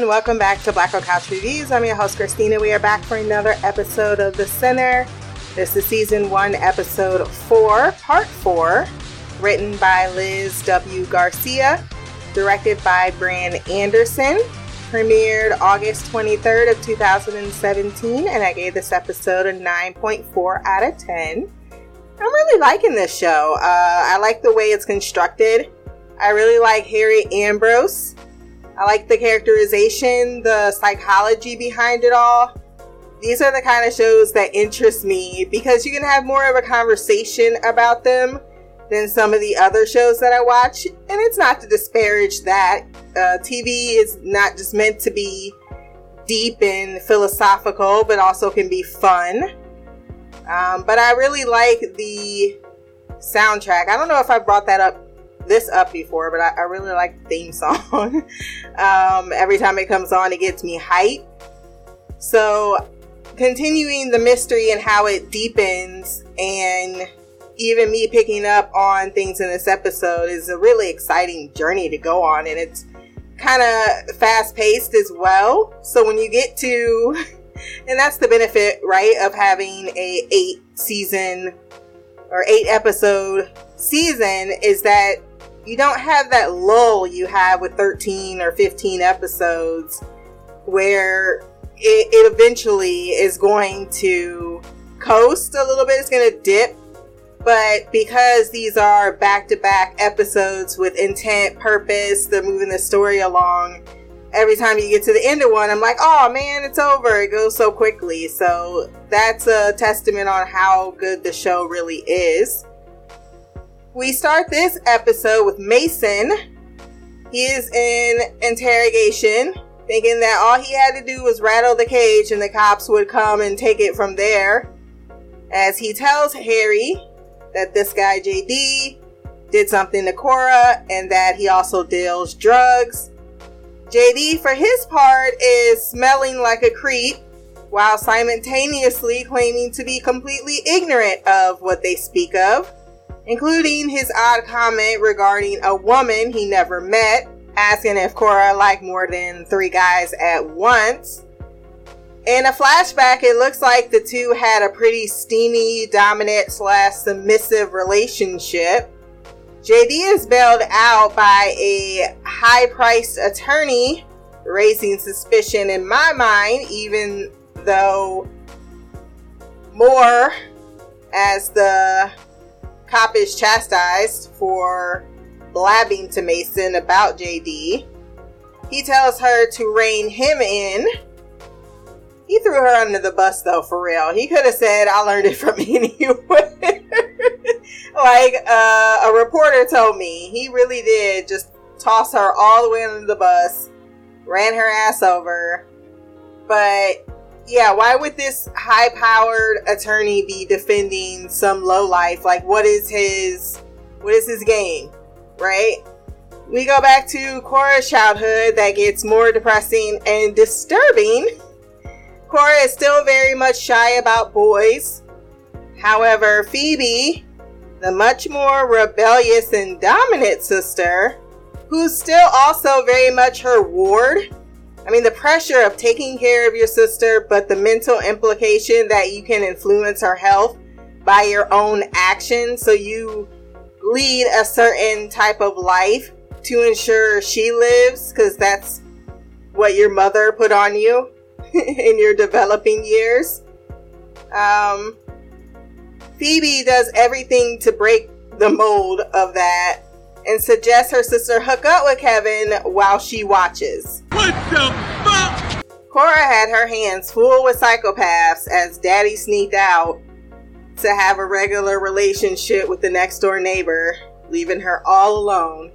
everyone. Welcome back to Black Girl Couch Reviews. I'm your host, Christina. We are back for another episode of The Sinner. This is season one, episode four, part four, written by Liz W. Garcia, directed by Brad Anderson, premiered August 23rd of 2017, and I gave this episode a 9.4 out of 10. I'm really liking this show. Uh, I like the way it's constructed. I really like Harry Ambrose. I like the characterization, the psychology behind it all. These are the kind of shows that interest me because you can have more of a conversation about them than some of the other shows that I watch. And it's not to disparage that. Uh, TV is not just meant to be deep and philosophical, but also can be fun. Um, but I really like the soundtrack. I don't know if I brought that up this up before, but I, I really like the theme song. um, every time it comes on, it gets me hype. So, continuing the mystery and how it deepens, and even me picking up on things in this episode is a really exciting journey to go on, and it's kind of fast paced as well. So, when you get to and that's the benefit, right, of having a eight season or eight episode season is that you don't have that lull you have with 13 or 15 episodes where it, it eventually is going to coast a little bit. It's going to dip. But because these are back to back episodes with intent, purpose, they're moving the story along, every time you get to the end of one, I'm like, oh man, it's over. It goes so quickly. So that's a testament on how good the show really is. We start this episode with Mason. He is in interrogation, thinking that all he had to do was rattle the cage and the cops would come and take it from there. As he tells Harry that this guy JD did something to Cora and that he also deals drugs JD, for his part, is smelling like a creep while simultaneously claiming to be completely ignorant of what they speak of, including his odd comment regarding a woman he never met, asking if Cora liked more than three guys at once. In a flashback, it looks like the two had a pretty steamy, dominant slash submissive relationship. JD is bailed out by a high priced attorney, raising suspicion in my mind, even though more as the cop is chastised for blabbing to Mason about JD. He tells her to rein him in. He threw her under the bus though, for real. He could have said, I learned it from anywhere like uh, a reporter told me, he really did just toss her all the way under the bus, ran her ass over. But yeah, why would this high powered attorney be defending some low life? Like, what is his what is his game, right? We go back to Cora's childhood that gets more depressing and disturbing. Cora is still very much shy about boys. However, Phoebe the much more rebellious and dominant sister, who's still also very much her ward. I mean, the pressure of taking care of your sister, but the mental implication that you can influence her health by your own actions. So you lead a certain type of life to ensure she lives, because that's what your mother put on you in your developing years. Um, Phoebe does everything to break the mold of that and suggests her sister hook up with Kevin while she watches. What the fuck? Cora had her hands full with psychopaths as Daddy sneaked out to have a regular relationship with the next door neighbor, leaving her all alone.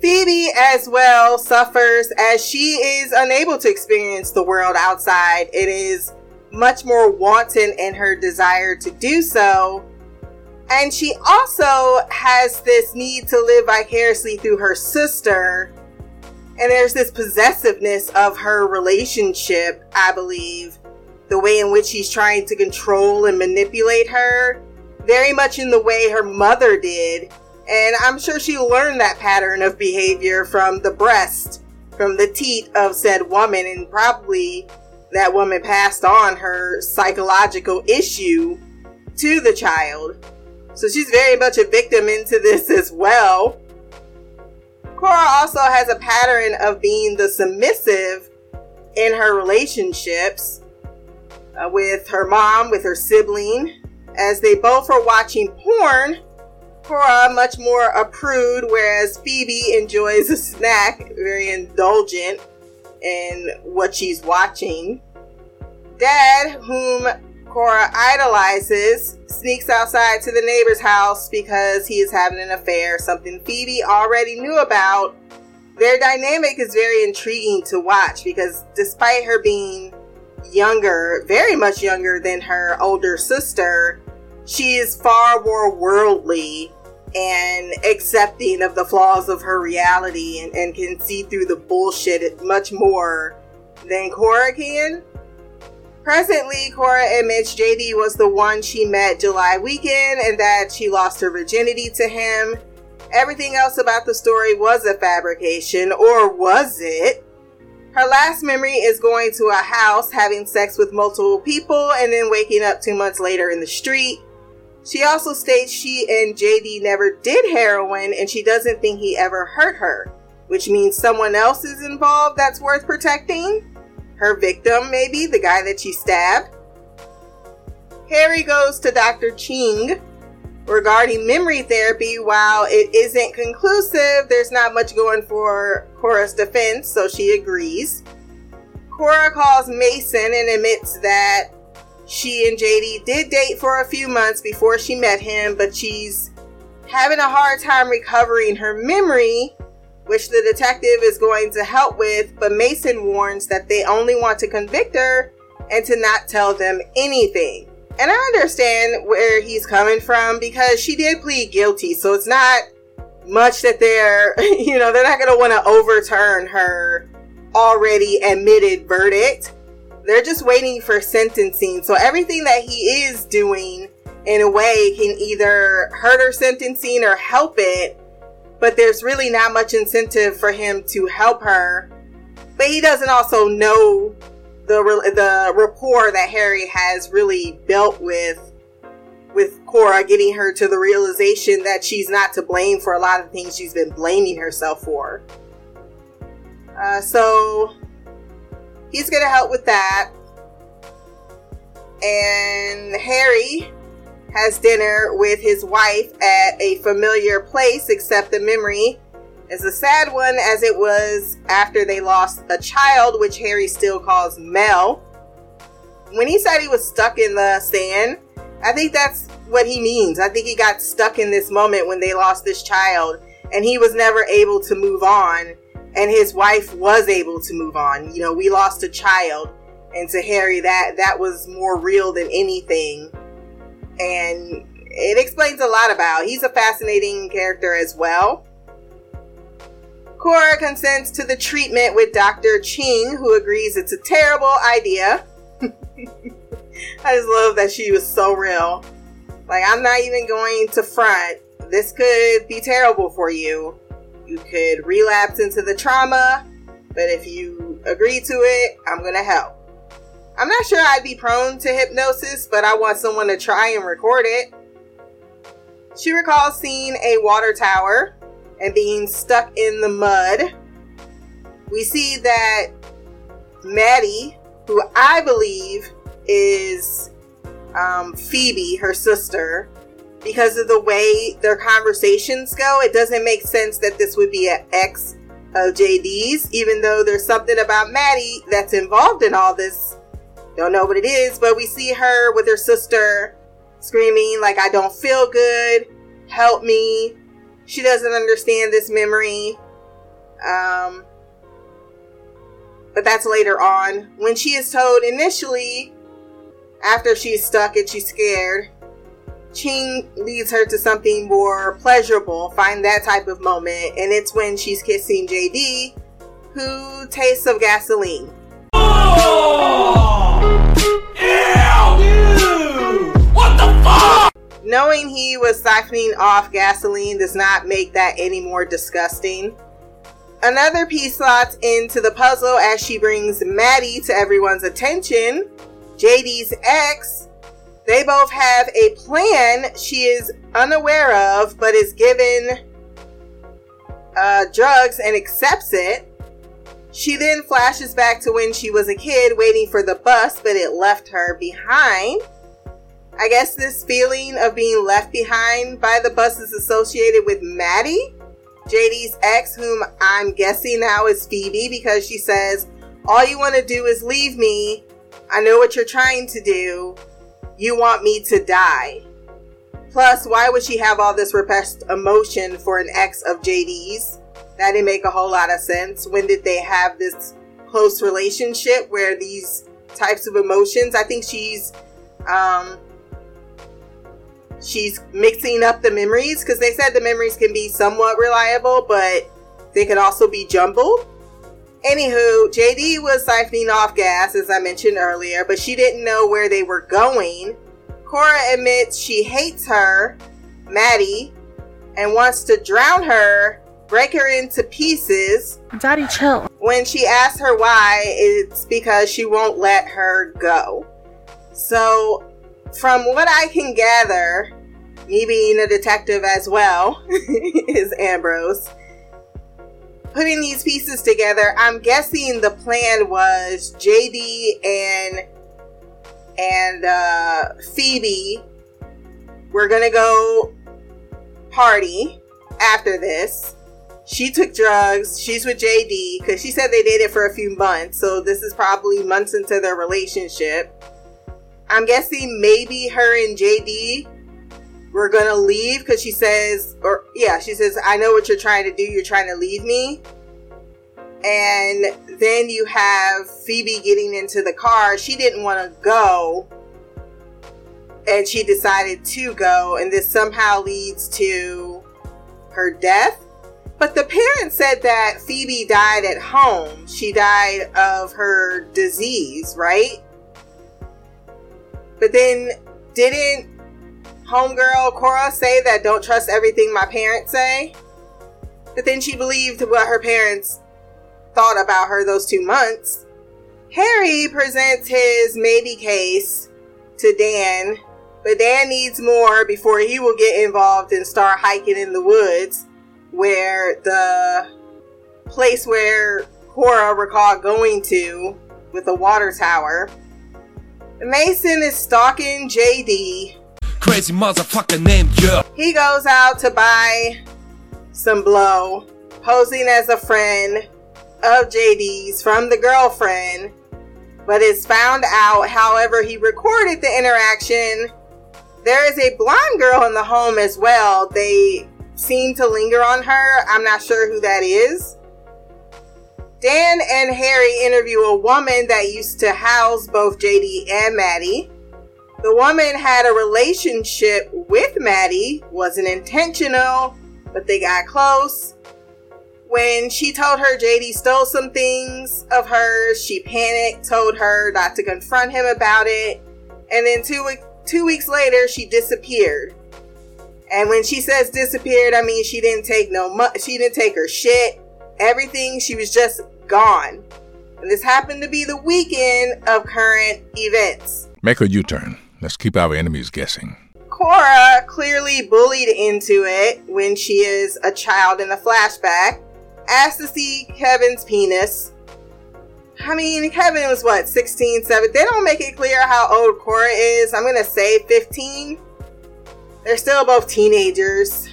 Phoebe, as well, suffers as she is unable to experience the world outside. It is much more wanton in her desire to do so. And she also has this need to live vicariously through her sister. And there's this possessiveness of her relationship, I believe, the way in which she's trying to control and manipulate her, very much in the way her mother did. And I'm sure she learned that pattern of behavior from the breast from the teat of said woman, and probably that woman passed on her psychological issue to the child. So she's very much a victim into this as well. Cora also has a pattern of being the submissive in her relationships uh, with her mom, with her sibling, as they both are watching porn. Cora much more a prude, whereas Phoebe enjoys a snack, very indulgent in what she's watching. Dad, whom Cora idolizes, sneaks outside to the neighbor's house because he is having an affair, something Phoebe already knew about. Their dynamic is very intriguing to watch because despite her being younger, very much younger than her older sister, she is far more worldly and accepting of the flaws of her reality and, and can see through the bullshit much more than Cora can. Presently, Cora admits JD was the one she met July weekend and that she lost her virginity to him. Everything else about the story was a fabrication, or was it? Her last memory is going to a house, having sex with multiple people, and then waking up two months later in the street. She also states she and JD never did heroin and she doesn't think he ever hurt her, which means someone else is involved that's worth protecting her victim, maybe the guy that she stabbed. Harry goes to Dr. Ching regarding memory therapy. While it isn't conclusive, there's not much going for Cora's defense, so she agrees. Cora calls Mason and admits that she and JD did date for a few months before she met him, but she's having a hard time recovering her memory which the detective is going to help with, but Mason warns that they only want to convict her and to not tell them anything. And I understand where he's coming from because she did plead guilty, so it's not much that they're, you know, they're not going to want to overturn her already admitted verdict. They're just waiting for sentencing. So everything that he is doing in a way can either hurt her sentencing or help it but there's really not much incentive for him to help her. But he doesn't also know the the rapport that Harry has really built with with Cora, getting her to the realization that she's not to blame for a lot of things she's been blaming herself for. Uh, so he's gonna help with that, and Harry has dinner with his wife at a familiar place, except the memory is a sad one as it was after they lost a child, which Harry still calls Mel. When he said he was stuck in the sand, I think that's what he means. I think he got stuck in this moment when they lost this child and he was never able to move on and his wife was able to move on. You know, we lost a child and to Harry that that was more real than anything and it explains a lot about. He's a fascinating character as well. Cora consents to the treatment with Dr. Ching, who agrees it's a terrible idea. I just love that she was so real. Like, I'm not even going to front. This could be terrible for you. You could relapse into the trauma, but if you agree to it, I'm going to help. I'm not sure I'd be prone to hypnosis, but I want someone to try and record it. She recalls seeing a water tower and being stuck in the mud. We see that Maddie, who I believe is um, Phoebe, her sister, because of the way their conversations go, it doesn't make sense that this would be an ex of JD's, even though there's something about Maddie that's involved in all this don't know what it is, but we see her with her sister screaming, like, I don't feel good. Help me. She doesn't understand this memory. Um, but that's later on. When she is told initially, after she's stuck and she's scared, Ching leads her to something more pleasurable, find that type of moment, and it's when she's kissing JD, who tastes of gasoline. What the fuck? Knowing he was siphoning off gasoline does not make that any more disgusting. Another piece slots into the puzzle as she brings Maddie to everyone's attention. JD's ex. They both have a plan she is unaware of, but is given uh, drugs and accepts it. She then flashes back to when she was a kid waiting for the bus, but it left her behind. I guess this feeling of being left behind by the bus is associated with Maddie, JD's ex, whom I'm guessing now is Phoebe, because she says, All you want to do is leave me. I know what you're trying to do. You want me to die. Plus, why would she have all this repressed emotion for an ex of JD's? That didn't make a whole lot of sense. When did they have this close relationship where these types of emotions? I think she's um, she's mixing up the memories because they said the memories can be somewhat reliable, but they can also be jumbled. Anywho, JD was siphoning off gas, as I mentioned earlier, but she didn't know where they were going. Cora admits she hates her, Maddie, and wants to drown her, break her into pieces. Daddy, chill. When she asks her why, it's because she won't let her go. So from what I can gather, me being a detective as well, is Ambrose. Putting these pieces together, I'm guessing the plan was JD and and uh, Phoebe were gonna go party after this. She took drugs. She's with JD because she said they dated for a few months. So this is probably months into their relationship I'm guessing maybe her and JD were gonna leave because she says, or yeah, she says, I know what you're trying to do. You're trying to leave me. And then you have Phoebe getting into the car. She didn't want to go. And she decided to go. And this somehow leads to her death. But the parents said that Phoebe died at home. She died of her disease, right? But then didn't homegirl Cora say that don't trust everything my parents say? But then she believed what her parents thought about her those two months. Harry presents his maybe case to Dan, but Dan needs more before he will get involved and start hiking in the woods where the place where Cora recalled going to with the water tower Mason is stalking JD. Crazy motherfucker named Joe. He goes out to buy some blow, posing as a friend of JD's from the girlfriend, but is found out, however, he recorded the interaction. There is a blonde girl in the home as well. They seem to linger on her. I'm not sure who that is. Dan and Harry interview a woman that used to house both JD and Maddie. The woman had a relationship with Maddie, wasn't intentional, but they got close. When she told her JD stole some things of hers, she panicked, told her not to confront him about it, and then two, two weeks later, she disappeared. And when she says disappeared, I mean she didn't take no mu- she didn't take her shit everything. She was just gone. And this happened to be the weekend of current events. Make a U turn. Let's keep our enemies guessing. Cora, clearly bullied into it when she is a child in the flashback, asks to see Kevin's penis. I mean, Kevin was what, 16, 7? They don't make it clear how old Cora is. I'm going to say 15. They're still both teenagers.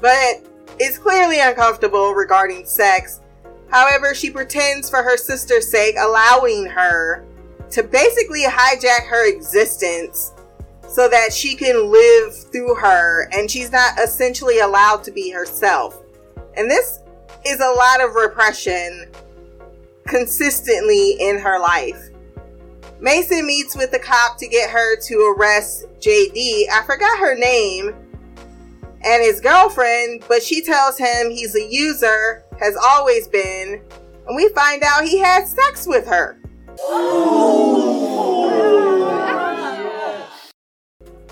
But is clearly uncomfortable regarding sex. However, she pretends for her sister's sake, allowing her to basically hijack her existence so that she can live through her and she's not essentially allowed to be herself. And this is a lot of repression consistently in her life. Mason meets with the cop to get her to arrest JD. I forgot her name, and his girlfriend, but she tells him he's a user, has always been, and we find out he had sex with her.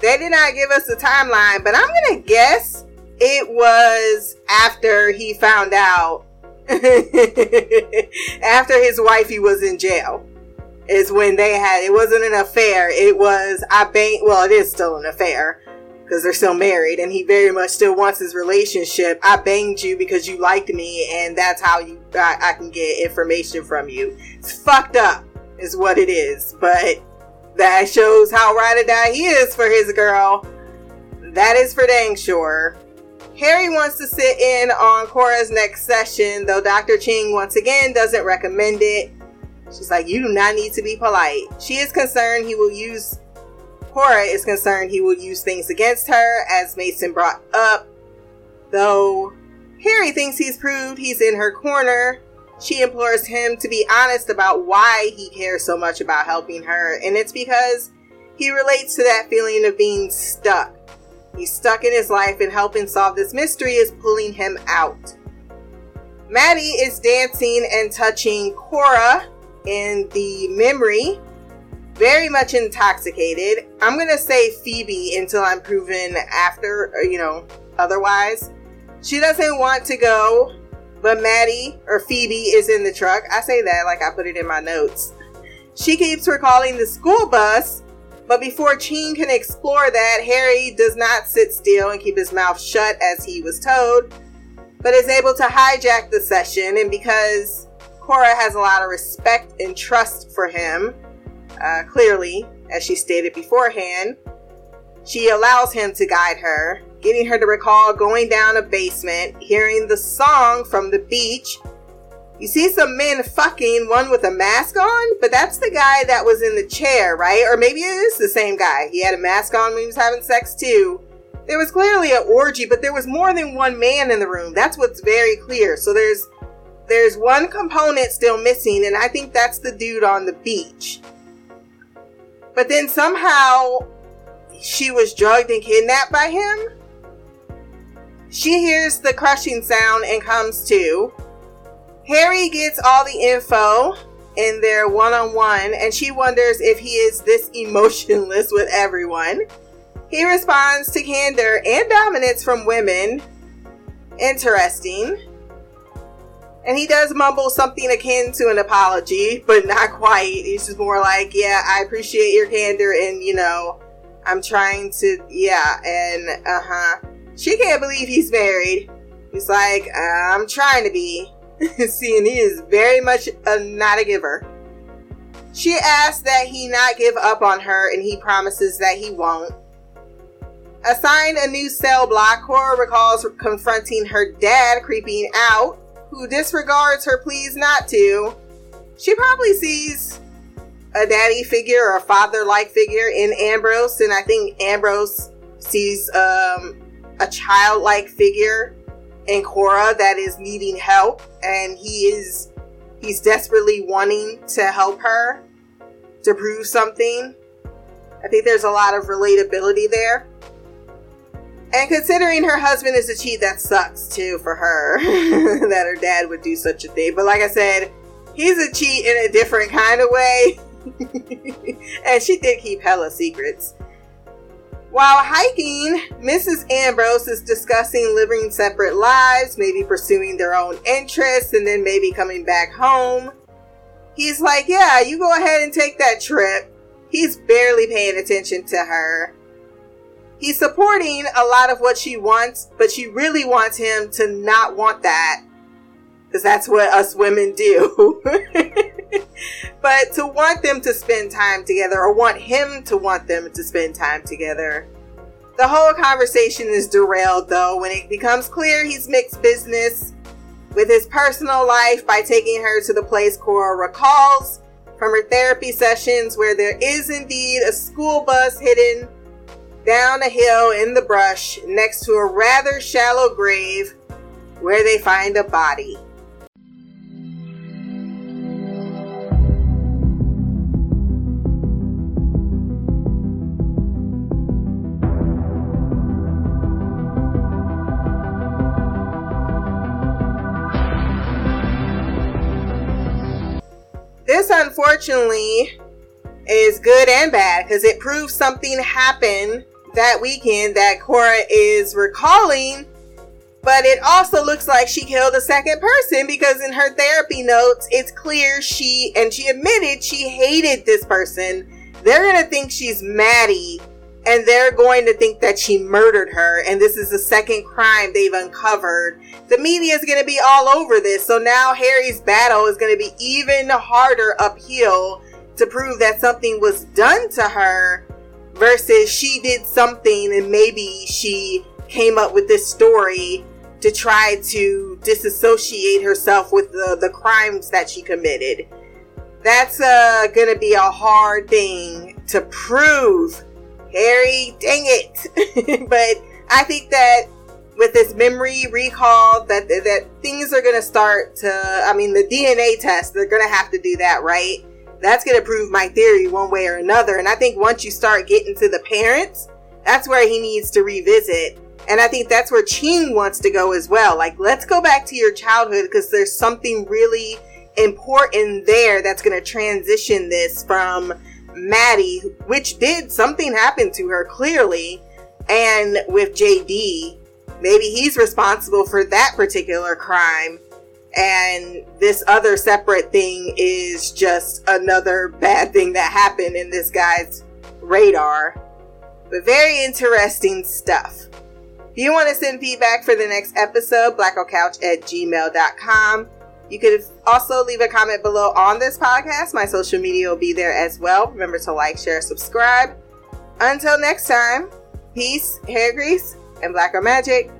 They did not give us a timeline, but I'm gonna guess it was after he found out after his wifey was in jail is when they had it wasn't an affair it was i bang well it is still an affair because they're still married and he very much still wants his relationship i banged you because you liked me and that's how you I, I can get information from you it's fucked up is what it is but that shows how ride or die he is for his girl that is for dang sure Harry wants to sit in on Cora's next session, though Dr. Ching once again doesn't recommend it. She's like, You do not need to be polite. She is concerned he will use, Cora is concerned he will use things against her, as Mason brought up. Though Harry thinks he's proved he's in her corner, she implores him to be honest about why he cares so much about helping her, and it's because he relates to that feeling of being stuck He's stuck in his life, and helping solve this mystery is pulling him out. Maddie is dancing and touching Cora in the memory, very much intoxicated. I'm gonna say Phoebe until I'm proven after, uh, you know, otherwise. She doesn't want to go, but Maddie or Phoebe is in the truck. I say that like I put it in my notes. She keeps recalling the school bus but before Ching can explore that, Harry does not sit still and keep his mouth shut as he was told, but is able to hijack the session. And because Cora has a lot of respect and trust for him, uh, clearly, as she stated beforehand, she allows him to guide her, getting her to recall going down a basement, hearing the song from the beach, you see some men fucking one with a mask on, but that's the guy that was in the chair, right? Or maybe it is the same guy. He had a mask on when he was having sex too. There was clearly an orgy, but there was more than one man in the room. That's what's very clear. So there's there's one component still missing, and I think that's the dude on the beach. But then somehow she was drugged and kidnapped by him. She hears the crushing sound and comes to. Harry gets all the info in their one on one, and she wonders if he is this emotionless with everyone. He responds to candor and dominance from women. Interesting. And he does mumble something akin to an apology, but not quite. He's just more like, Yeah, I appreciate your candor, and you know, I'm trying to, yeah, and uh huh. She can't believe he's married. He's like, I'm trying to be. seeing he is very much a, not a giver. She asks that he not give up on her, and he promises that he won't. Assigned a new cell block, Cora recalls confronting her dad creeping out, who disregards her pleas not to. She probably sees a daddy figure or a father like figure in Ambrose, and I think Ambrose sees um, a childlike figure in Cora that is needing help and he is he's desperately wanting to help her to prove something. I think there's a lot of relatability there. And considering her husband is a cheat, that sucks too for her that her dad would do such a thing. But like I said, he's a cheat in a different kind of way. and she did keep hella secrets. While hiking, Mrs. Ambrose is discussing living separate lives, maybe pursuing their own interests, and then maybe coming back home. He's like, Yeah, you go ahead and take that trip. He's barely paying attention to her. He's supporting a lot of what she wants, but she really wants him to not want that. Because that's what us women do. but to want them to spend time together or want him to want them to spend time together. The whole conversation is derailed though when it becomes clear he's mixed business with his personal life by taking her to the place Cora recalls from her therapy sessions where there is indeed a school bus hidden down a hill in the brush next to a rather shallow grave where they find a body. This, unfortunately, is good and bad because it proves something happened that weekend that Cora is recalling But it also looks like she killed a second person because in her therapy notes, it's clear she, and she admitted she hated this person. They're gonna think she's Maddie and they're going to think that she murdered her and this is the second crime they've uncovered the media is going to be all over this so now harry's battle is going to be even harder uphill to prove that something was done to her versus she did something and maybe she came up with this story to try to disassociate herself with the, the crimes that she committed that's uh, to be a hard thing to prove Harry, dang it. but I think that with this memory recall that that things are going to start to I mean the DNA test they're going to have to do that, right? That's going to prove my theory one way or another. And I think once you start getting to the parents, that's where he needs to revisit. And I think that's where Ching wants to go as well. Like, let's go back to your childhood because there's something really important there that's going to transition this from Maddie, which did something happen to her clearly, and with JD, maybe he's responsible for that particular crime. And this other separate thing is just another bad thing that happened in this guy's radar. But very interesting stuff. If you want to send feedback for the next episode, blackoutcouch at gmail.com. You could also leave a comment below on this podcast. My social media will be there as well. Remember to like, share, subscribe. Until next time, peace, hair grease, and blacker magic.